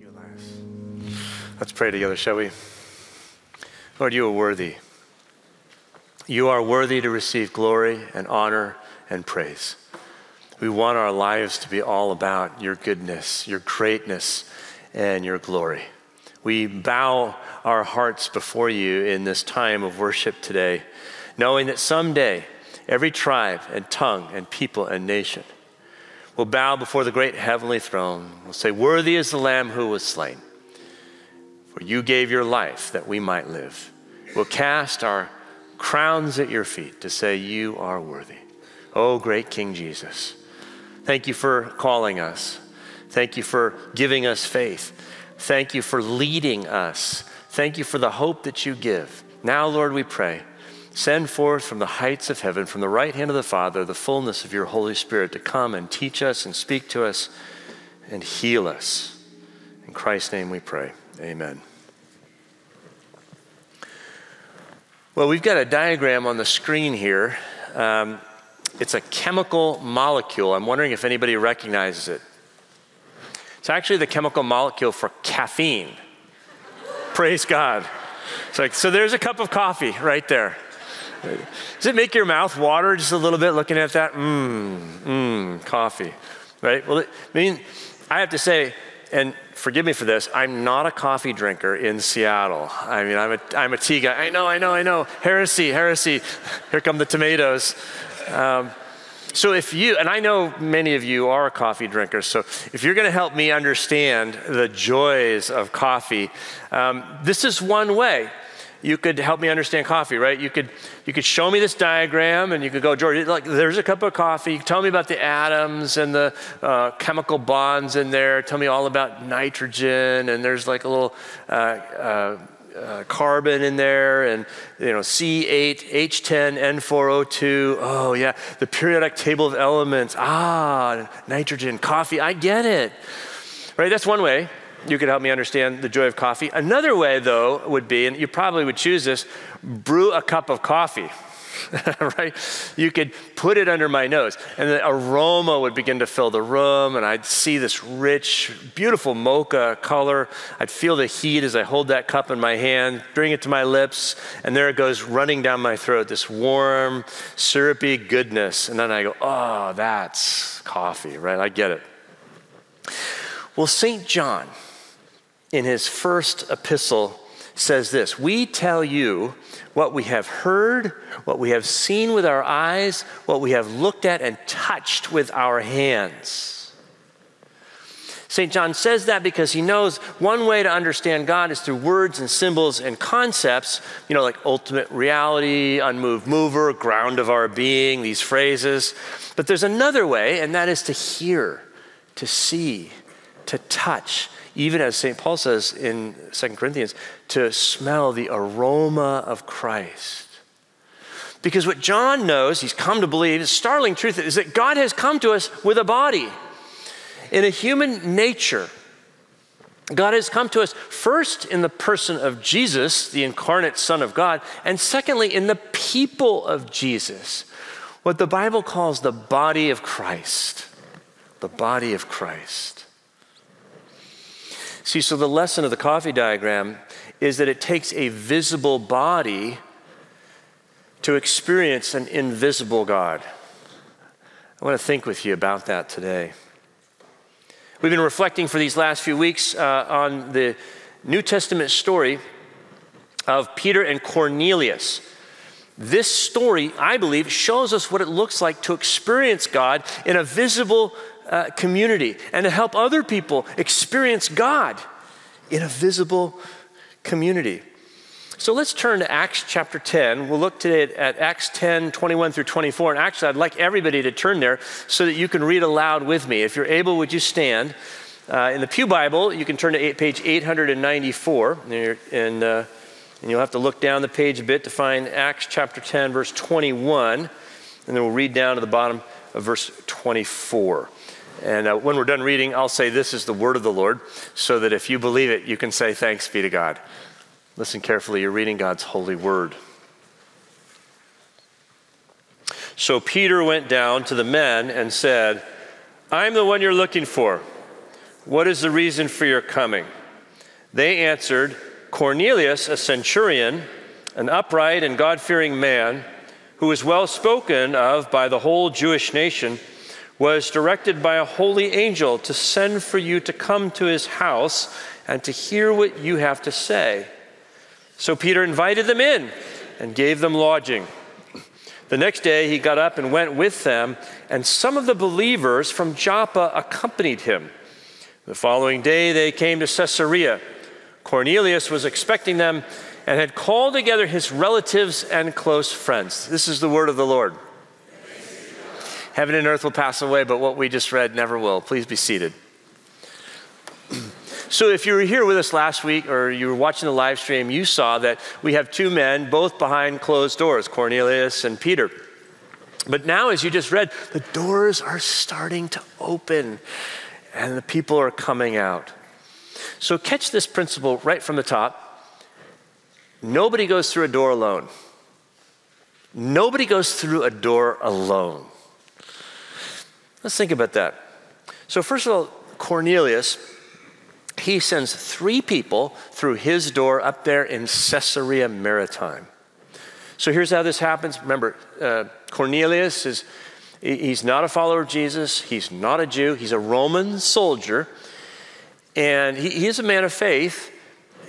you, Elias. Let's pray together, shall we? Lord, you are worthy. You are worthy to receive glory and honor and praise. We want our lives to be all about your goodness, your greatness, and your glory. We bow our hearts before you in this time of worship today, knowing that someday every tribe and tongue and people and nation will bow before the great heavenly throne, will say, Worthy is the Lamb who was slain, for you gave your life that we might live. We'll cast our crowns at your feet to say, You are worthy. Oh, great King Jesus. Thank you for calling us. Thank you for giving us faith. Thank you for leading us. Thank you for the hope that you give. Now, Lord, we pray, send forth from the heights of heaven, from the right hand of the Father, the fullness of your Holy Spirit to come and teach us and speak to us and heal us. In Christ's name we pray. Amen. Well, we've got a diagram on the screen here. Um, it's a chemical molecule. I'm wondering if anybody recognizes it. It's actually the chemical molecule for caffeine. Praise God. It's like, so there's a cup of coffee right there. Does it make your mouth water just a little bit looking at that? Mmm, mmm, coffee, right? Well, I mean, I have to say, and forgive me for this, I'm not a coffee drinker in Seattle. I mean, I'm a, I'm a tea guy. I know, I know, I know. Heresy, heresy. Here come the tomatoes. Um, so, if you, and I know many of you are coffee drinkers, so if you're going to help me understand the joys of coffee, um, this is one way you could help me understand coffee, right? You could, you could show me this diagram and you could go, George, like, there's a cup of coffee. Tell me about the atoms and the uh, chemical bonds in there. Tell me all about nitrogen. And there's like a little uh, uh, uh, carbon in there and you know C8, H10, N4O2. Oh yeah, the periodic table of elements. Ah, nitrogen, coffee. I get it. Right? That's one way you could help me understand the joy of coffee. Another way though would be, and you probably would choose this, brew a cup of coffee. right? You could put it under my nose, and the aroma would begin to fill the room, and I'd see this rich, beautiful mocha color. I'd feel the heat as I hold that cup in my hand, bring it to my lips, and there it goes running down my throat, this warm, syrupy goodness. And then I go, oh, that's coffee, right? I get it. Well, St. John, in his first epistle, says this We tell you what we have heard, what we have seen with our eyes, what we have looked at and touched with our hands. St. John says that because he knows one way to understand God is through words and symbols and concepts, you know, like ultimate reality, unmoved mover, ground of our being, these phrases. But there's another way, and that is to hear, to see, to touch, even as St. Paul says in 2 Corinthians, to smell the aroma of Christ. Because what John knows, he's come to believe, the startling truth is that God has come to us with a body. In a human nature, God has come to us first in the person of Jesus, the incarnate Son of God, and secondly in the people of Jesus, what the Bible calls the body of Christ. The body of Christ. See, so the lesson of the coffee diagram is that it takes a visible body to experience an invisible God. I want to think with you about that today. We've been reflecting for these last few weeks uh, on the New Testament story of Peter and Cornelius. This story, I believe, shows us what it looks like to experience God in a visible uh, community and to help other people experience God in a visible community. So let's turn to Acts chapter 10. We'll look today at Acts 10, 21 through 24. And actually, I'd like everybody to turn there so that you can read aloud with me. If you're able, would you stand? Uh, in the Pew Bible, you can turn to eight, page 894, and, uh, and you'll have to look down the page a bit to find Acts chapter 10, verse 21, and then we'll read down to the bottom verse 24. And uh, when we're done reading, I'll say, This is the word of the Lord, so that if you believe it, you can say, Thanks be to God. Listen carefully, you're reading God's holy word. So Peter went down to the men and said, I'm the one you're looking for. What is the reason for your coming? They answered, Cornelius, a centurion, an upright and God fearing man, who was well spoken of by the whole Jewish nation, was directed by a holy angel to send for you to come to his house and to hear what you have to say. So Peter invited them in and gave them lodging. The next day he got up and went with them, and some of the believers from Joppa accompanied him. The following day they came to Caesarea. Cornelius was expecting them and had called together his relatives and close friends. This is the word of the Lord. Heaven and earth will pass away, but what we just read never will. Please be seated. So, if you were here with us last week or you were watching the live stream, you saw that we have two men, both behind closed doors Cornelius and Peter. But now, as you just read, the doors are starting to open and the people are coming out. So, catch this principle right from the top. Nobody goes through a door alone. Nobody goes through a door alone. Let's think about that. So, first of all, Cornelius he sends three people through his door up there in Caesarea Maritima. So here's how this happens. Remember, uh, Cornelius is he's not a follower of Jesus. He's not a Jew. He's a Roman soldier, and he, he is a man of faith.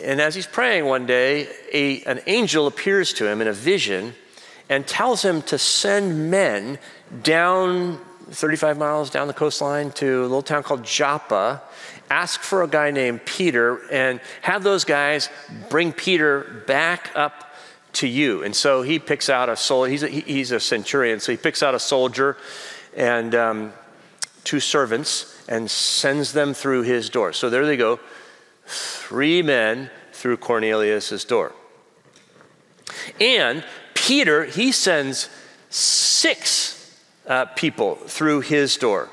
And as he's praying one day, a, an angel appears to him in a vision and tells him to send men down 35 miles down the coastline to a little town called Joppa ask for a guy named Peter and have those guys bring Peter back up to you. And so he picks out a soldier, he's a, he's a centurion, so he picks out a soldier and um, two servants and sends them through his door. So there they go, three men through Cornelius's door. And Peter, he sends six uh, people through his door.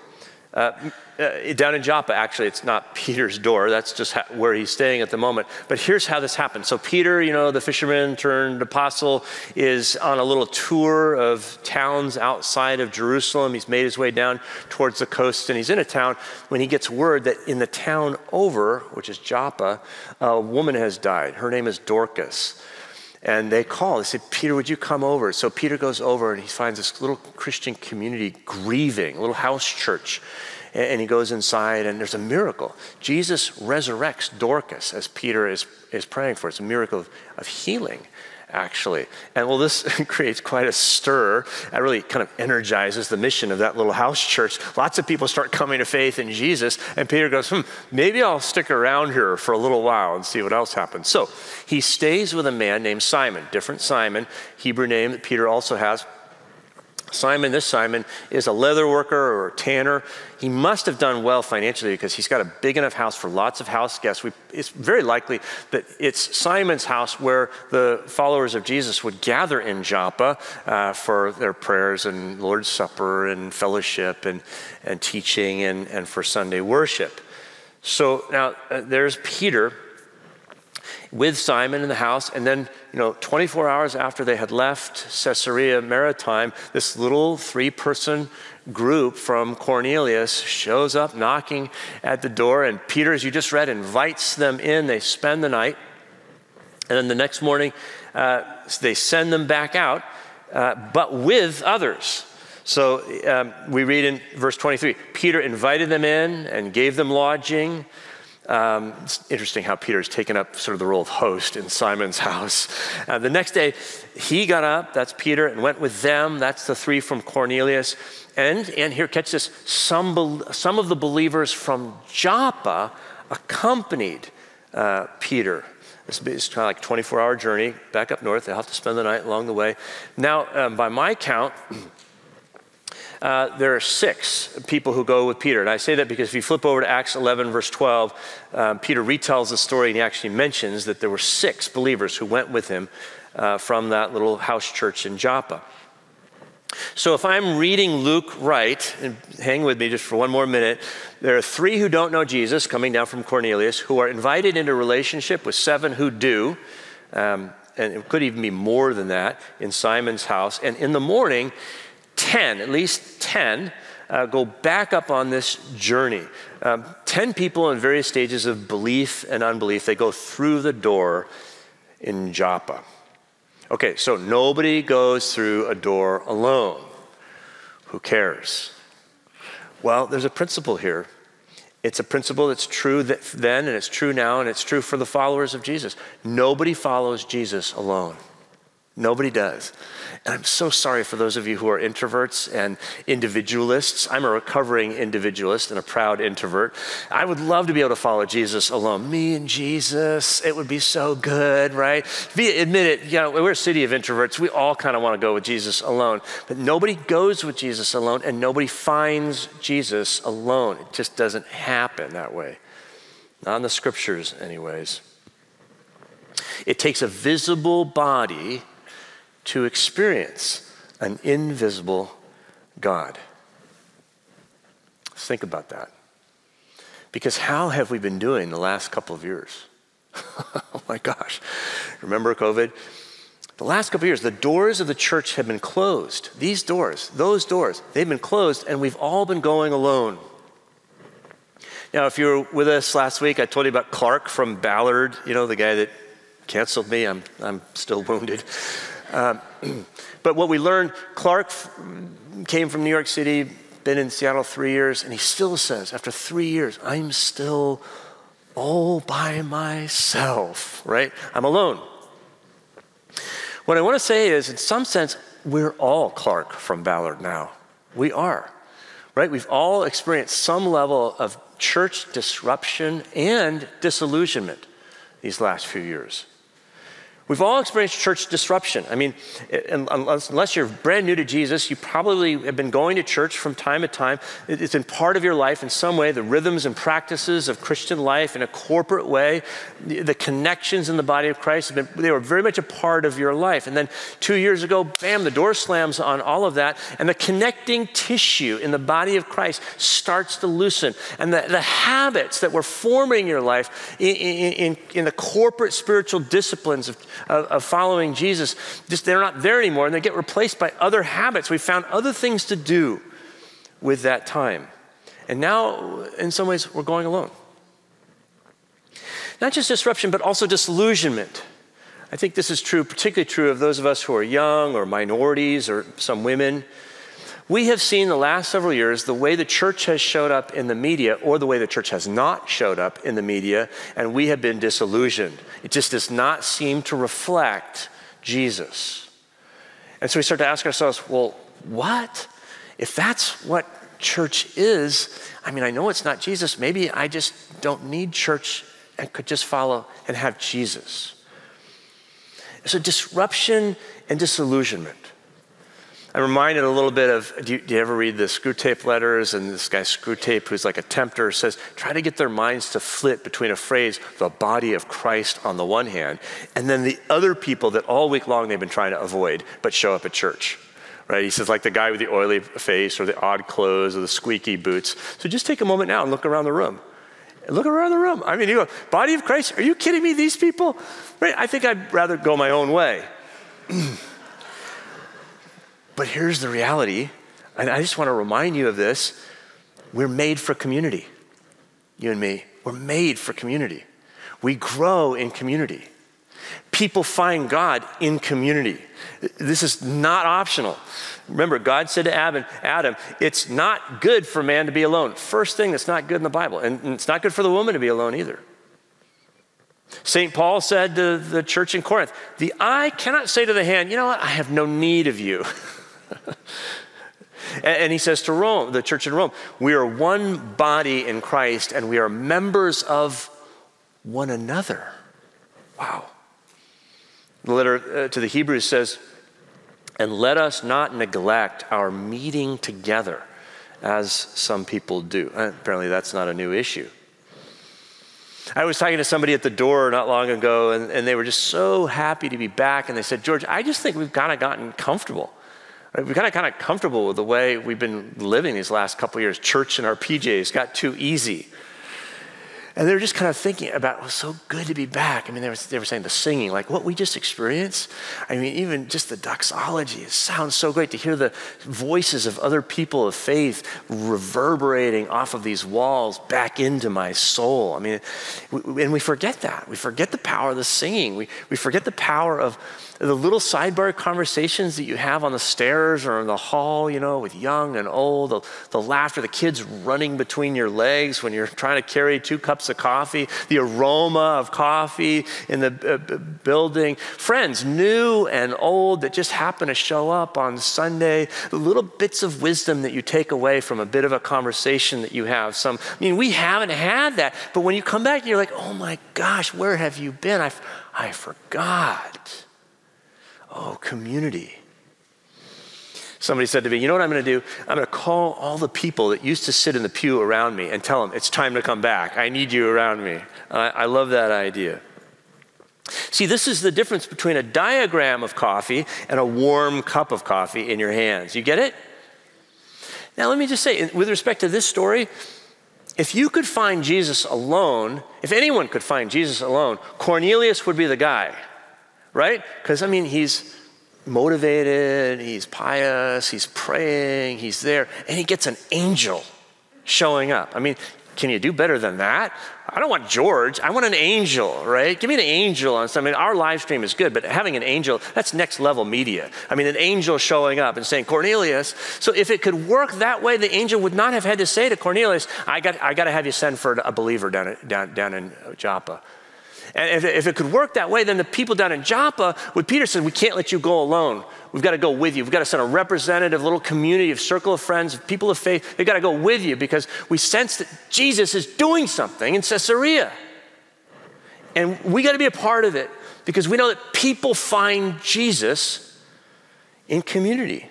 Uh, uh, down in Joppa, actually, it's not Peter's door. That's just ha- where he's staying at the moment. But here's how this happened. So, Peter, you know, the fisherman turned apostle, is on a little tour of towns outside of Jerusalem. He's made his way down towards the coast, and he's in a town when he gets word that in the town over, which is Joppa, a woman has died. Her name is Dorcas. And they call, they say, Peter, would you come over? So Peter goes over and he finds this little Christian community grieving, a little house church and he goes inside, and there's a miracle. Jesus resurrects Dorcas as Peter is, is praying for. It's a miracle of, of healing, actually. And well, this creates quite a stir. It really kind of energizes the mission of that little house church. Lots of people start coming to faith in Jesus, and Peter goes, hmm, maybe I'll stick around here for a little while and see what else happens. So he stays with a man named Simon, different Simon, Hebrew name that Peter also has. Simon, this Simon, is a leather worker or a tanner. He must have done well financially because he's got a big enough house for lots of house guests. We, it's very likely that it's Simon's house where the followers of Jesus would gather in Joppa uh, for their prayers and Lord's Supper and fellowship and, and teaching and, and for Sunday worship. So now uh, there's Peter with Simon in the house. And then, you know, 24 hours after they had left Caesarea Maritima, this little three person group from Cornelius shows up knocking at the door. And Peter, as you just read, invites them in. They spend the night. And then the next morning, uh, they send them back out, uh, but with others. So um, we read in verse 23 Peter invited them in and gave them lodging. Um, it's interesting how Peter's taken up sort of the role of host in Simon's house. Uh, the next day, he got up, that's Peter, and went with them. That's the three from Cornelius. And, and here, catch this some, some of the believers from Joppa accompanied uh, Peter. Is kind of like a 24 hour journey back up north. They'll have to spend the night along the way. Now, um, by my count, uh, there are six people who go with Peter. And I say that because if you flip over to Acts 11, verse 12, um, Peter retells the story and he actually mentions that there were six believers who went with him uh, from that little house church in Joppa. So if I'm reading Luke right, and hang with me just for one more minute, there are three who don't know Jesus coming down from Cornelius who are invited into relationship with seven who do. Um, and it could even be more than that in Simon's house. And in the morning, 10, at least 10, uh, go back up on this journey. Um, 10 people in various stages of belief and unbelief, they go through the door in Joppa. Okay, so nobody goes through a door alone. Who cares? Well, there's a principle here. It's a principle that's true then, and it's true now, and it's true for the followers of Jesus. Nobody follows Jesus alone. Nobody does. And I'm so sorry for those of you who are introverts and individualists. I'm a recovering individualist and a proud introvert. I would love to be able to follow Jesus alone. Me and Jesus, it would be so good, right? Be, admit it, you know, we're a city of introverts. We all kind of want to go with Jesus alone. But nobody goes with Jesus alone and nobody finds Jesus alone. It just doesn't happen that way. Not in the scriptures, anyways. It takes a visible body to experience an invisible God. Let's think about that. Because how have we been doing the last couple of years? oh my gosh. Remember COVID? The last couple of years, the doors of the church have been closed. These doors, those doors, they've been closed, and we've all been going alone. Now, if you were with us last week, I told you about Clark from Ballard, you know, the guy that canceled me. I'm, I'm still wounded. Um, but what we learned, Clark came from New York City, been in Seattle three years, and he still says, after three years, I'm still all by myself, right? I'm alone. What I want to say is, in some sense, we're all Clark from Ballard now. We are, right? We've all experienced some level of church disruption and disillusionment these last few years. We've all experienced church disruption. I mean, unless, unless, you're brand new to Jesus, you probably have been going to church from time to time. It's been part of your life in some way, the rhythms and practices of Christian life in a corporate way. The, connections in the body of Christ, been, they were very much a part of your life. And then two years ago, bam, the door slams on all of that, and the connecting tissue in the body of Christ starts to loosen. And the, the habits that were forming your life in, in, in the corporate spiritual disciplines of of, of following Jesus, just they're not there anymore and they get replaced by other habits. We found other things to do with that time. And now, in some ways, we're going alone. Not just disruption, but also disillusionment. I think this is true, particularly true of those of us who are young or minorities or some women. We have seen the last several years the way the church has showed up in the media or the way the church has not showed up in the media, and we have been disillusioned. It just does not seem to reflect Jesus. And so we start to ask ourselves, well, what? If that's what church is, I mean, I know it's not Jesus. Maybe I just don't need church and could just follow and have Jesus. So disruption and disillusionment. I'm reminded a little bit of do you, do you, ever read the Screwtape letters? And this guy, Screwtape, who's like a tempter, says, try to get their minds to flip between a phrase, the body of Christ on the one hand, and then the other people that all week long they've been trying to avoid but show up at church. Right? He says, like the guy with the oily face or the odd clothes or the squeaky boots. So just take a moment now and look around the room. Look around the room. I mean, you go, body of Christ, are you kidding me? These people? Right? I think I'd rather go my own way. But here's the reality, and I just want to remind you of this we're made for community, you and me. We're made for community. We grow in community. People find God in community. This is not optional. Remember, God said to Adam, Adam, it's not good for man to be alone. First thing that's not good in the Bible. And it's not good for the woman to be alone either. St. Paul said to the church in Corinth, The eye cannot say to the hand, You know what? I have no need of you. and he says to Rome, the church in Rome, we are one body in Christ and we are members of one another. Wow. The letter uh, to the Hebrews says, and let us not neglect our meeting together as some people do. Uh, apparently, that's not a new issue. I was talking to somebody at the door not long ago, and, and they were just so happy to be back. And they said, George, I just think we've kind of gotten comfortable. We've kind of kind of comfortable with the way we've been living these last couple years. Church and our PJs got too easy. And they were just kind of thinking about, it was so good to be back. I mean, they were, they were saying the singing, like what we just experienced. I mean, even just the doxology, it sounds so great to hear the voices of other people of faith reverberating off of these walls back into my soul. I mean, and we forget that. We forget the power of the singing. We, we forget the power of the little sidebar conversations that you have on the stairs or in the hall, you know, with young and old, the, the laughter, the kids running between your legs when you're trying to carry two cups of coffee, the aroma of coffee in the uh, building, friends, new and old, that just happen to show up on Sunday, the little bits of wisdom that you take away from a bit of a conversation that you have. Some, I mean, we haven't had that, but when you come back, you're like, oh my gosh, where have you been? I, I forgot. Oh, community. Somebody said to me, You know what I'm going to do? I'm going to call all the people that used to sit in the pew around me and tell them it's time to come back. I need you around me. I, I love that idea. See, this is the difference between a diagram of coffee and a warm cup of coffee in your hands. You get it? Now, let me just say, with respect to this story, if you could find Jesus alone, if anyone could find Jesus alone, Cornelius would be the guy right? Because, I mean, he's motivated, he's pious, he's praying, he's there, and he gets an angel showing up. I mean, can you do better than that? I don't want George. I want an angel, right? Give me an angel on something. I mean, our live stream is good, but having an angel, that's next level media. I mean, an angel showing up and saying, Cornelius. So if it could work that way, the angel would not have had to say to Cornelius, I got, I got to have you send for a believer down, down, down in Joppa. And if, if it could work that way, then the people down in Joppa with Peter said, We can't let you go alone. We've got to go with you. We've got to send a representative, little community of circle of friends, of people of faith. They've got to go with you because we sense that Jesus is doing something in Caesarea. And we got to be a part of it because we know that people find Jesus in community.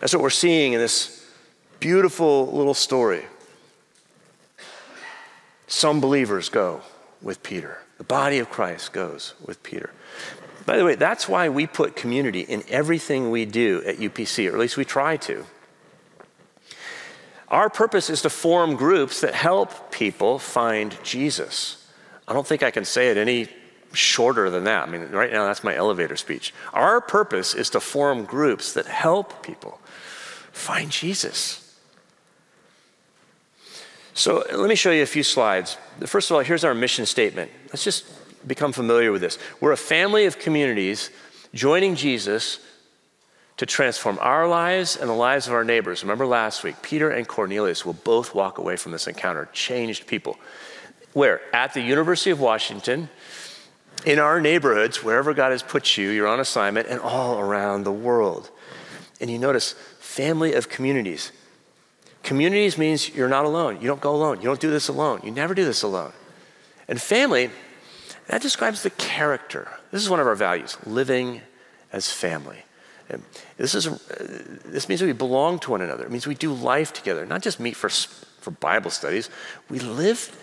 That's what we're seeing in this beautiful little story. Some believers go with Peter. The body of Christ goes with Peter. By the way, that's why we put community in everything we do at UPC, or at least we try to. Our purpose is to form groups that help people find Jesus. I don't think I can say it any shorter than that. I mean, right now, that's my elevator speech. Our purpose is to form groups that help people find Jesus. So let me show you a few slides. First of all, here's our mission statement. Let's just become familiar with this. We're a family of communities joining Jesus to transform our lives and the lives of our neighbors. Remember last week, Peter and Cornelius will both walk away from this encounter changed people. Where? At the University of Washington, in our neighborhoods, wherever God has put you, you're on assignment, and all around the world. And you notice, family of communities. Communities means you're not alone. You don't go alone. You don't do this alone. You never do this alone. And family, that describes the character. This is one of our values living as family. And this, is, uh, this means we belong to one another. It means we do life together, not just meet for, for Bible studies. We live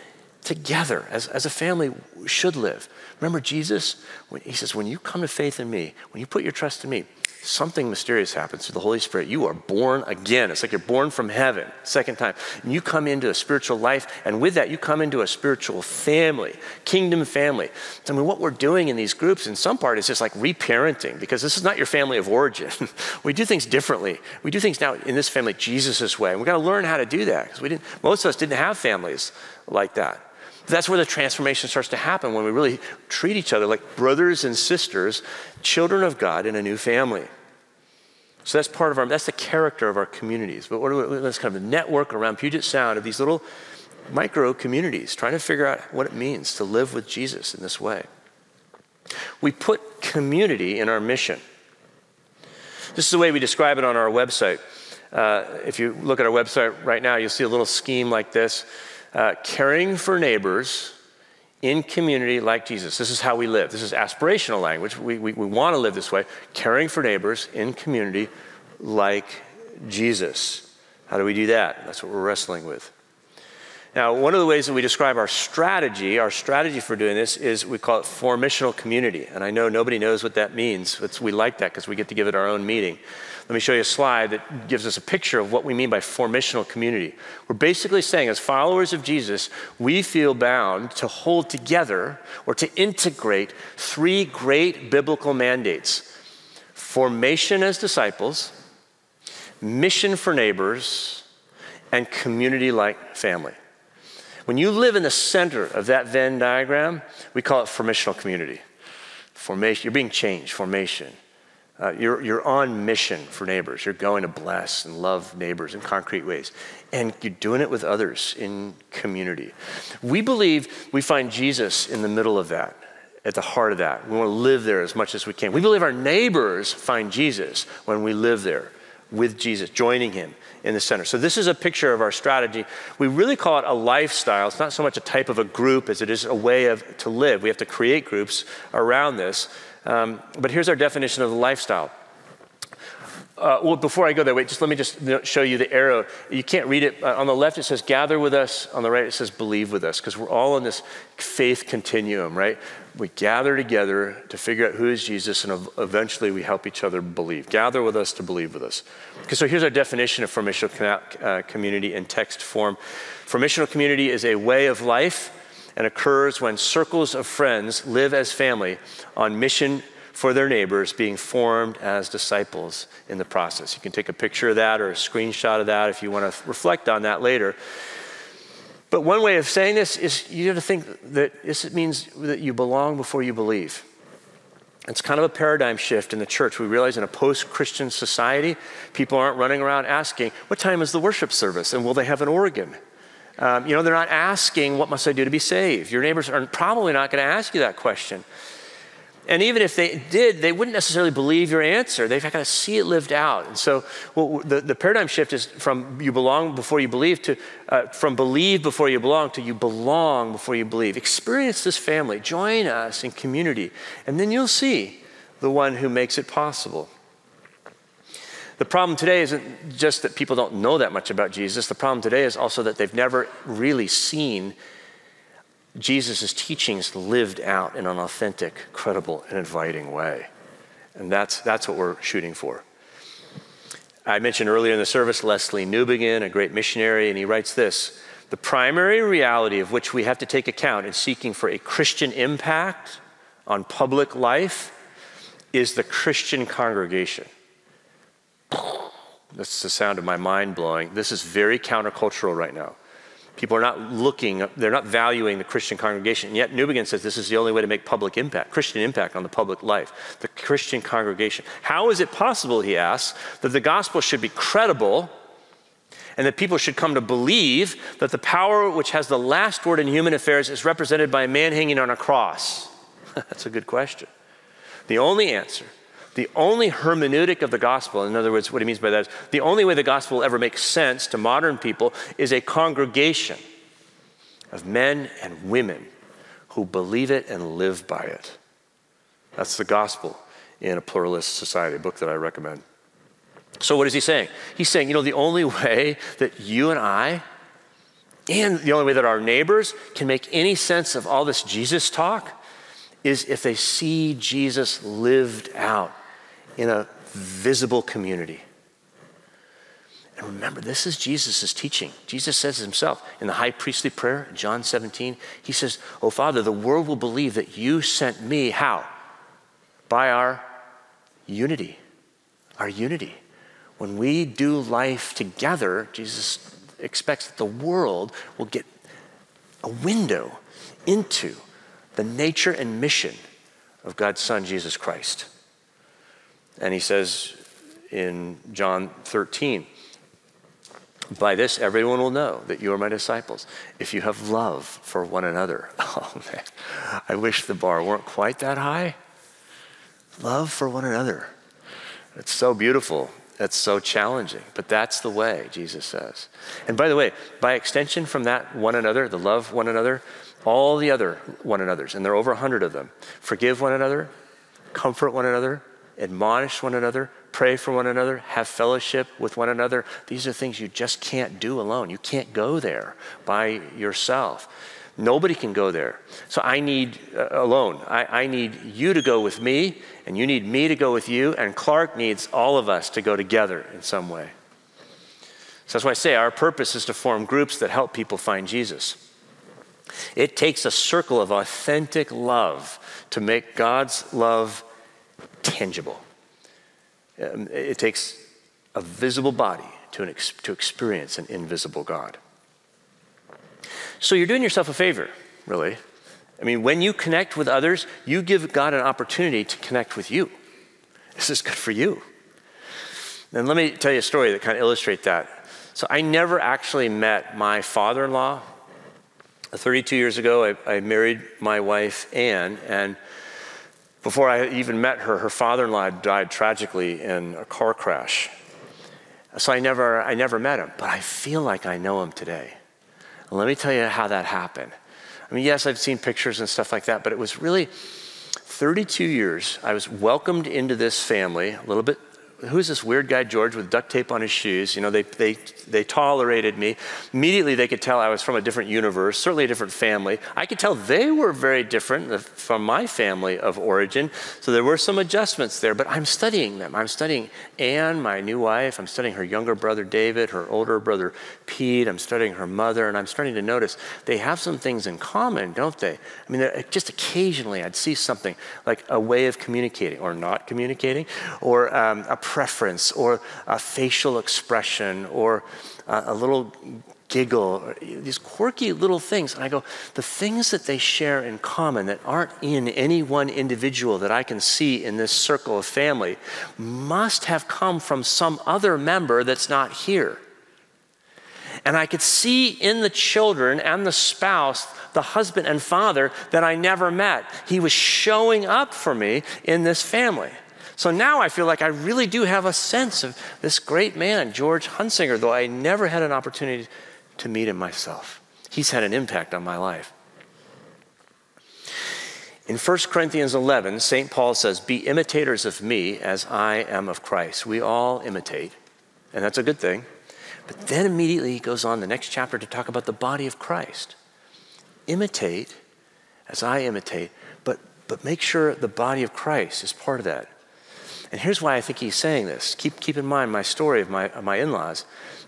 together as, as a family should live. Remember Jesus? He says, When you come to faith in me, when you put your trust in me, something mysterious happens through the Holy Spirit. You are born again. It's like you're born from heaven, second time. And you come into a spiritual life, and with that, you come into a spiritual family, kingdom family. So, I mean, what we're doing in these groups, in some part, is just like reparenting, because this is not your family of origin. we do things differently. We do things now in this family Jesus' way. And we've got to learn how to do that, because we didn't, most of us didn't have families like that. That's where the transformation starts to happen when we really treat each other like brothers and sisters, children of God in a new family. So that's part of our, that's the character of our communities. But what we, that's kind of a network around Puget Sound of these little micro communities, trying to figure out what it means to live with Jesus in this way. We put community in our mission. This is the way we describe it on our website. Uh, if you look at our website right now, you'll see a little scheme like this uh, caring for neighbors in community like Jesus. This is how we live. This is aspirational language. We, we, we want to live this way, caring for neighbors in community like Jesus. How do we do that? That's what we're wrestling with. Now, one of the ways that we describe our strategy, our strategy for doing this is we call it formational community. And I know nobody knows what that means. It's, we like that because we get to give it our own meaning. Let me show you a slide that gives us a picture of what we mean by formational community. We're basically saying, as followers of Jesus, we feel bound to hold together or to integrate three great biblical mandates formation as disciples, mission for neighbors, and community like family. When you live in the center of that Venn diagram, we call it formational community. Formation, you're being changed, formation. Uh, you're, you're on mission for neighbors. You're going to bless and love neighbors in concrete ways. And you're doing it with others in community. We believe we find Jesus in the middle of that, at the heart of that. We want to live there as much as we can. We believe our neighbors find Jesus when we live there with Jesus, joining him in the center. So, this is a picture of our strategy. We really call it a lifestyle. It's not so much a type of a group as it is a way of to live. We have to create groups around this. Um, but here's our definition of the lifestyle. Uh, well, before I go there, wait, just let me just show you the arrow. You can't read it. Uh, on the left, it says gather with us. On the right, it says believe with us, because we're all in this faith continuum, right? We gather together to figure out who is Jesus, and eventually we help each other believe. Gather with us to believe with us. Okay, so here's our definition of formational uh, community in text form. Formational community is a way of life and occurs when circles of friends live as family on mission for their neighbors, being formed as disciples in the process. You can take a picture of that or a screenshot of that if you want to reflect on that later. But one way of saying this is you have to think that this means that you belong before you believe. It's kind of a paradigm shift in the church. We realize in a post Christian society, people aren't running around asking, What time is the worship service? And will they have an organ? Um, you know, they're not asking, What must I do to be saved? Your neighbors are probably not going to ask you that question. And even if they did, they wouldn't necessarily believe your answer. They've got to see it lived out. And so well, the, the paradigm shift is from you belong before you believe to uh, from believe before you belong to you belong before you believe. Experience this family. Join us in community. And then you'll see the one who makes it possible. The problem today isn't just that people don't know that much about Jesus. The problem today is also that they've never really seen Jesus' teachings lived out in an authentic, credible, and inviting way. And that's, that's what we're shooting for. I mentioned earlier in the service Lesslie Newbigin, a great missionary, and he writes this The primary reality of which we have to take account in seeking for a Christian impact on public life is the Christian congregation. That's the sound of my mind blowing. This is very countercultural right now. People are not looking, they're not valuing the Christian congregation. And yet Newbigin says this is the only way to make public impact, Christian impact on the public life, the Christian congregation. How is it possible, he asks, that the gospel should be credible and that people should come to believe that the power which has the last word in human affairs is represented by a man hanging on a cross? That's a good question. The only answer the only hermeneutic of the gospel, in other words, what he means by that is the only way the gospel will ever make sense to modern people is a congregation of men and women who believe it and live by it. That's the gospel in a pluralist society, a book that I recommend. So, what is he saying? He's saying, you know, the only way that you and I, and the only way that our neighbors can make any sense of all this Jesus talk is if they see Jesus lived out in a visible community. And remember, this is Jesus' teaching. Jesus says himself in the high priestly prayer, John 17, he says, Oh Father, the world will believe that you sent me. How? By our unity. Our unity. When we do life together, Jesus expects that the world will get a window into the nature and mission of God's Son, Jesus Christ. And he says in John 13, by this everyone will know that you are my disciples if you have love for one another. Oh man, I wish the bar weren't quite that high. Love for one another. It's so beautiful. It's so challenging, but that's the way, Jesus says. And by the way, by extension from that one another, the love one another, all the other one another's, and there are over a hundred of them, forgive one another, comfort one another, admonish one another, pray for one another, have fellowship with one another. These are things you just can't do alone. You can't go there by yourself. Nobody can go there. So I need uh, alone. I, I need you to go with me, and you need me to go with you, and Clark needs all of us to go together in some way. So that's why I say our purpose is to form groups that help people find Jesus. It takes a circle of authentic love to make God's love tangible. Um, it takes a visible body to, ex- to experience an invisible God. So you're doing yourself a favor, really. I mean, when you connect with others, you give God an opportunity to connect with you. This is good for you. And let me tell you a story that kind of illustrates that. So I never actually met my father-in-law. 32 years ago, I, I married my wife, Anne, and before I even met her, her father-in-law died tragically in a car crash. So I never, I never met him, but I feel like I know him today. And let me tell you how that happened. I mean, yes, I've seen pictures and stuff like that, but it was really 32 years. I was welcomed into this family, a little bit who's this weird guy, George, with duct tape on his shoes? You know, they, they, they tolerated me. Immediately, they could tell I was from a different universe, certainly a different family. I could tell they were very different from my family of origin. So there were some adjustments there, but I'm studying them. I'm studying Anne, my new wife. I'm studying her younger brother, David, her older brother, Pete. I'm studying her mother, and I'm starting to notice they have some things in common, don't they? I mean, just occasionally I'd see something like a way of communicating or not communicating or um, a preference or a facial expression or a, a little giggle, these quirky little things. And I go, the things that they share in common that aren't in any one individual that I can see in this circle of family must have come from some other member that's not here. And I could see in the children and the spouse, the husband and father that I never met. He was showing up for me in this family. So now I feel like I really do have a sense of this great man, George Hunsinger, though I never had an opportunity to meet him myself. He's had an impact on my life. In 1 Corinthians 11, St. Paul says, Be imitators of me as I am of Christ. We all imitate, and that's a good thing. But then immediately he goes on the next chapter to talk about the body of Christ. Imitate as I imitate, but, but make sure the body of Christ is part of that. And here's why I think he's saying this. Keep, keep in mind my story of my, of my in laws.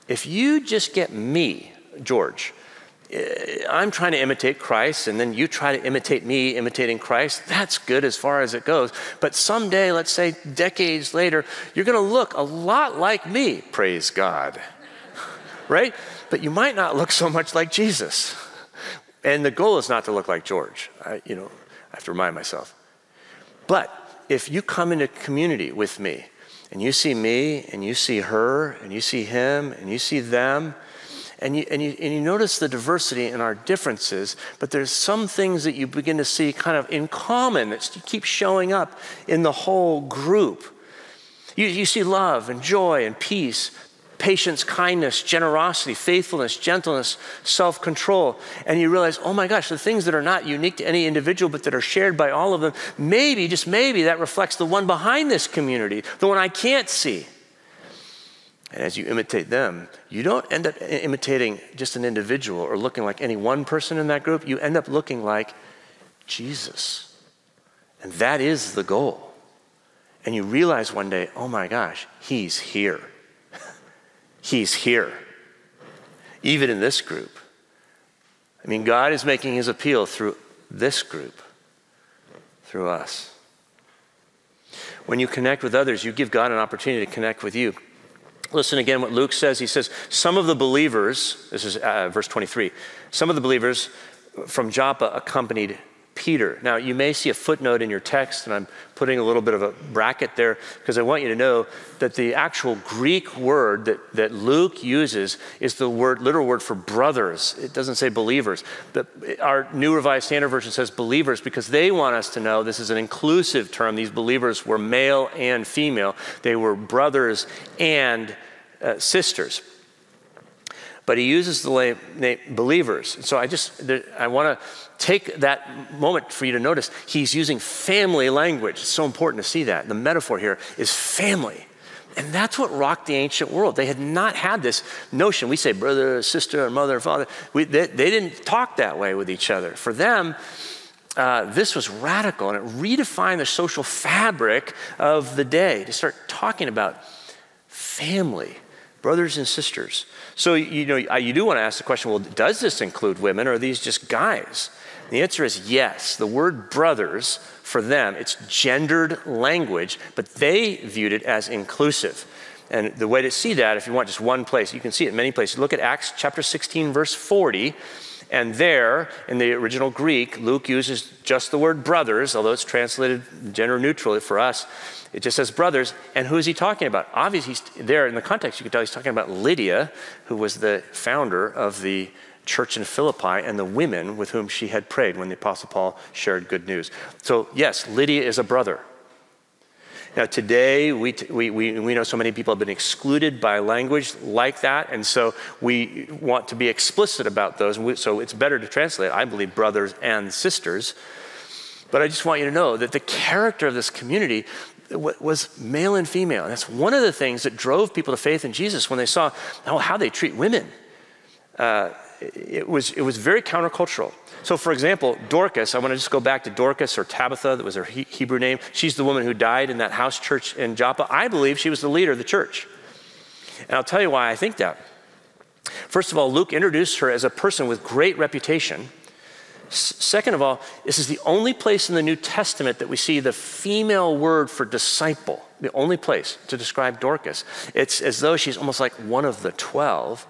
If you just get me, George, eh, I'm trying to imitate Christ, and then you try to imitate me imitating Christ. That's good as far as it goes. But someday, let's say decades later, you're going to look a lot like me, praise God. right? But you might not look so much like Jesus. And the goal is not to look like George. I, you know, I have to remind myself. But if you come into community with me and you see me and you see her and you see him and you see them, and you, and, you, and you notice the diversity in our differences, but there's some things that you begin to see kind of in common that keep showing up in the whole group. You, you see love and joy and peace, patience, kindness, generosity, faithfulness, gentleness, self control. And you realize, oh my gosh, the things that are not unique to any individual but that are shared by all of them, maybe, just maybe, that reflects the one behind this community, the one I can't see. And as you imitate them, you don't end up imitating just an individual or looking like any one person in that group. You end up looking like Jesus. And that is the goal. And you realize one day, oh my gosh, he's here. He's here, even in this group. I mean, God is making his appeal through this group, through us. When you connect with others, you give God an opportunity to connect with you. Listen again what Luke says. He says, Some of the believers, this is uh, verse 23, some of the believers from Joppa accompanied Peter. Now, you may see a footnote in your text, and I'm putting a little bit of a bracket there because I want you to know that the actual Greek word that, that Luke uses is the word, literal word for brothers. It doesn't say believers. But our New Revised Standard Version says believers because they want us to know this is an inclusive term. These believers were male and female, they were brothers and uh, sisters but he uses the name believers. So I just, I want to take that moment for you to notice he's using family language. It's so important to see that. The metaphor here is family. And that's what rocked the ancient world. They had not had this notion. We say brother, sister, mother, father. We, they, they, didn't talk that way with each other. For them, uh, this was radical and it redefined the social fabric of the day to start talking about family, brothers and sisters. So, you know, you do want to ask the question well, does this include women or are these just guys? The answer is yes. The word brothers, for them, it's gendered language, but they viewed it as inclusive. And the way to see that, if you want just one place, you can see it in many places. Look at Acts chapter 16, verse 40. And there, in the original Greek, Luke uses just the word brothers, although it's translated gender neutrally for us. It just says brothers. And who is he talking about? Obviously, there in the context, you can tell he's talking about Lydia, who was the founder of the church in Philippi and the women with whom she had prayed when the Apostle Paul shared good news. So, yes, Lydia is a brother. Now, today, we, we, we, we know so many people have been excluded by language like that, and so we want to be explicit about those. We, so it's better to translate, I believe, brothers and sisters. But I just want you to know that the character of this community was male and female. And that's one of the things that drove people to faith in Jesus when they saw oh, how they treat women. Uh, it, was, it was very countercultural. So, for example, Dorcas, I want to just go back to Dorcas or Tabitha, that was her he- Hebrew name. She's the woman who died in that house church in Joppa. I believe she was the leader of the church. And I'll tell you why I think that. First of all, Luke introduced her as a person with great reputation. Second of all, this is the only place in the New Testament that we see the female word for disciple, the only place to describe Dorcas. It's as though she's almost like one of the 12.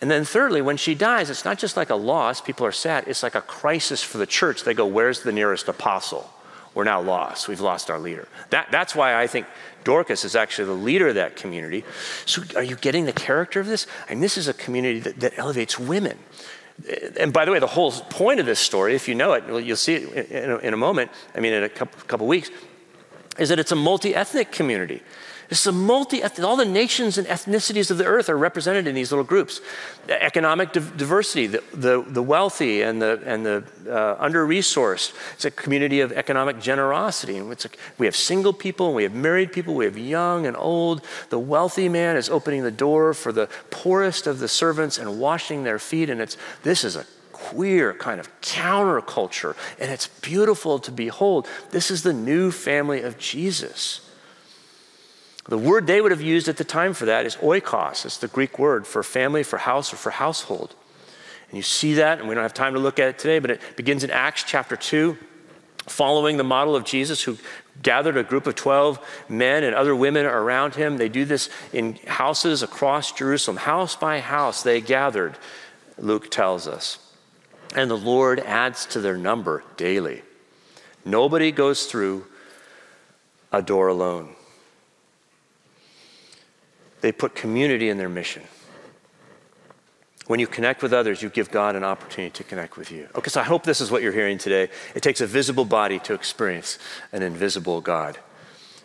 And then, thirdly, when she dies, it's not just like a loss, people are sad, it's like a crisis for the church. They go, Where's the nearest apostle? We're now lost. We've lost our leader. That, that's why I think Dorcas is actually the leader of that community. So, are you getting the character of this? I mean, this is a community that, that elevates women. And by the way, the whole point of this story, if you know it, you'll see it in a, in a moment, I mean, in a couple, couple weeks, is that it's a multi ethnic community. It's a multi all the nations and ethnicities of the earth are represented in these little groups. The economic diversity, the, the, the, wealthy and the, and the uh, under resourced. It's a community of economic generosity. And a, we have single people, we have married people, we have young and old. The wealthy man is opening the door for the poorest of the servants and washing their feet. And it's, this is a queer kind of counterculture, and it's beautiful to behold. This is the new family of Jesus. The word they would have used at the time for that is oikos. It's the Greek word for family, for house, or for household. And you see that, and we don't have time to look at it today, but it begins in Acts chapter 2, following the model of Jesus, who gathered a group of 12 men and other women around him. They do this in houses across Jerusalem, house by house, they gathered, Luke tells us. And the Lord adds to their number daily. Nobody goes through a door alone. They put community in their mission. When you connect with others, you give God an opportunity to connect with you. Okay, so I hope this is what you're hearing today. It takes a visible body to experience an invisible God.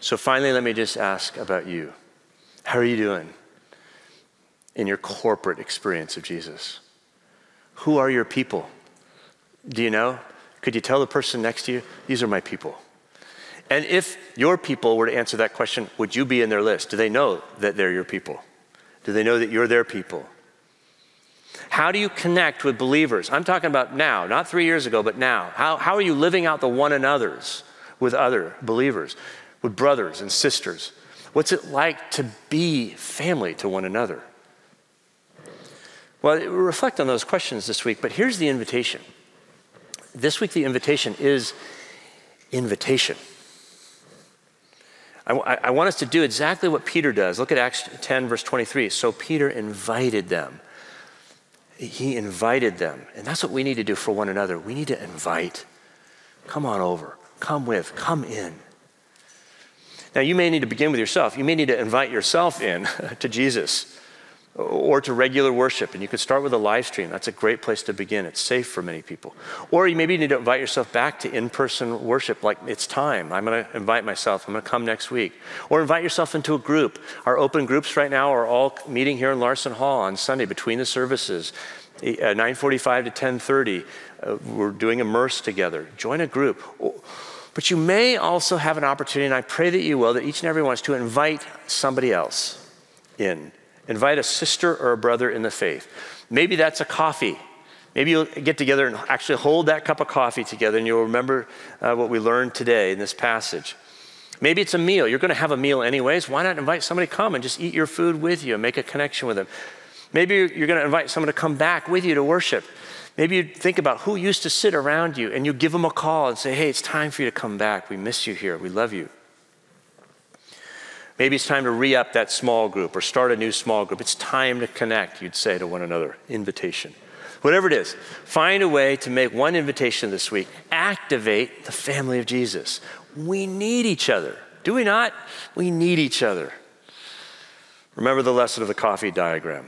So finally, let me just ask about you. How are you doing in your corporate experience of Jesus? Who are your people? Do you know? Could you tell the person next to you, these are my people? And if your people were to answer that question, would you be in their list? Do they know that they're your people? Do they know that you're their people? How do you connect with believers? I'm talking about now, not three years ago, but now. How, how are you living out the one another's with other believers, with brothers and sisters? What's it like to be family to one another? Well, reflect on those questions this week, but here's the invitation. This week, the invitation is invitation. I, I, want us to do exactly what Peter does. Look at Acts 10, verse 23. So Peter invited them. He invited them. And that's what we need to do for one another. We need to invite. Come on over. Come with. Come in. Now, you may need to begin with yourself. You may need to invite yourself in to Jesus or to regular worship. And you could start with a live stream. That's a great place to begin. It's safe for many people. Or you maybe need to invite yourself back to in person worship, like it's time. I'm going to invite myself. I'm going to come next week. Or invite yourself into a group. Our open groups right now are all meeting here in Larson Hall on Sunday between the services. 9:45 to 10:30, uh, we're doing immerse together. Join a group. But you may also have an opportunity, and I pray that you will, that each and every one is to invite somebody else in. Invite a sister or a brother in the faith. Maybe that's a coffee. Maybe you'll get together and actually hold that cup of coffee together and you'll remember uh, what we learned today in this passage. Maybe it's a meal. You're going to have a meal anyways. Why not invite somebody to come and just eat your food with you and make a connection with them? Maybe you're going to invite someone to come back with you to worship. Maybe you think about who used to sit around you and you give them a call and say, hey, it's time for you to come back. We miss you here. We love you. Maybe it's time to re up that small group or start a new small group. It's time to connect, you'd say to one another. Invitation. Whatever it is, find a way to make one invitation this week. Activate the family of Jesus. We need each other. Do we not? We need each other. Remember the lesson of the coffee diagram.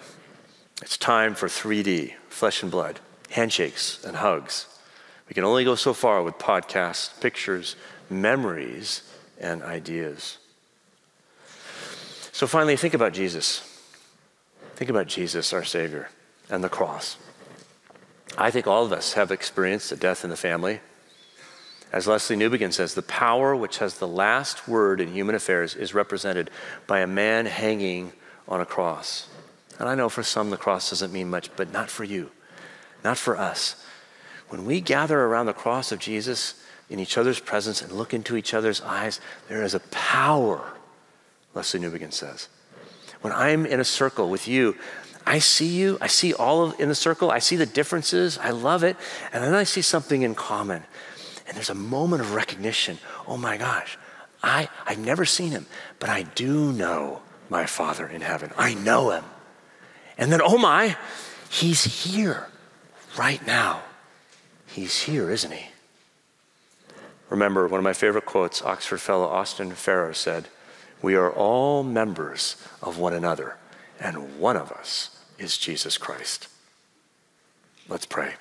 It's time for 3D, flesh and blood, handshakes and hugs. We can only go so far with podcasts, pictures, memories, and ideas. So finally, think about Jesus. Think about Jesus, our Savior, and the cross. I think all of us have experienced a death in the family. As Lesslie Newbigin says, the power which has the last word in human affairs is represented by a man hanging on a cross. And I know for some the cross doesn't mean much, but not for you, not for us. When we gather around the cross of Jesus in each other's presence and look into each other's eyes, there is a power Lesslie Newbigin says. When I'm in a circle with you, I see you, I see all of in the circle, I see the differences, I love it, and then I see something in common. And there's a moment of recognition. Oh my gosh, I, I've never seen him, but I do know my Father in heaven. I know him. And then, oh my, he's here right now. He's here, isn't he? Remember, one of my favorite quotes, Oxford fellow Austin Farrer said, we are all members of one another, and one of us is Jesus Christ. Let's pray.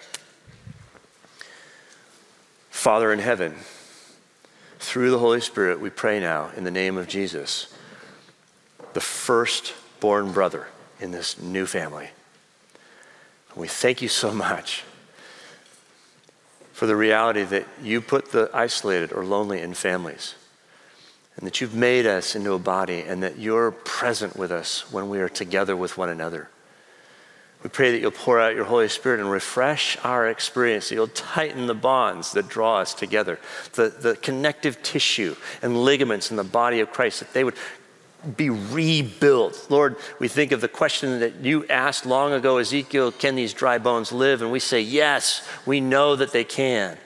Father in heaven, through the Holy Spirit, we pray now in the name of Jesus, the firstborn brother in this new family. We thank you so much for the reality that you put the isolated or lonely in families and that you've made us into a body and that you're present with us when we are together with one another. We pray that you'll pour out your Holy Spirit and refresh our experience, that you'll tighten the bonds that draw us together, the, the connective tissue and ligaments in the body of Christ, that they would be rebuilt. Lord, we think of the question that you asked long ago, Ezekiel, can these dry bones live? And we say, yes, we know that they can.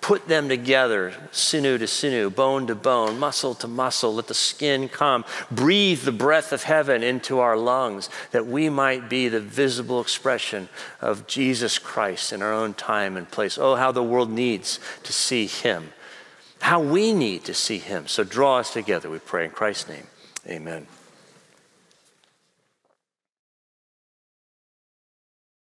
Put them together, sinew to sinew, bone to bone, muscle to muscle. Let the skin come. Breathe the breath of heaven into our lungs that we might be the visible expression of Jesus Christ in our own time and place. Oh, how the world needs to see him. How we need to see him. So draw us together, we pray in Christ's name. Amen.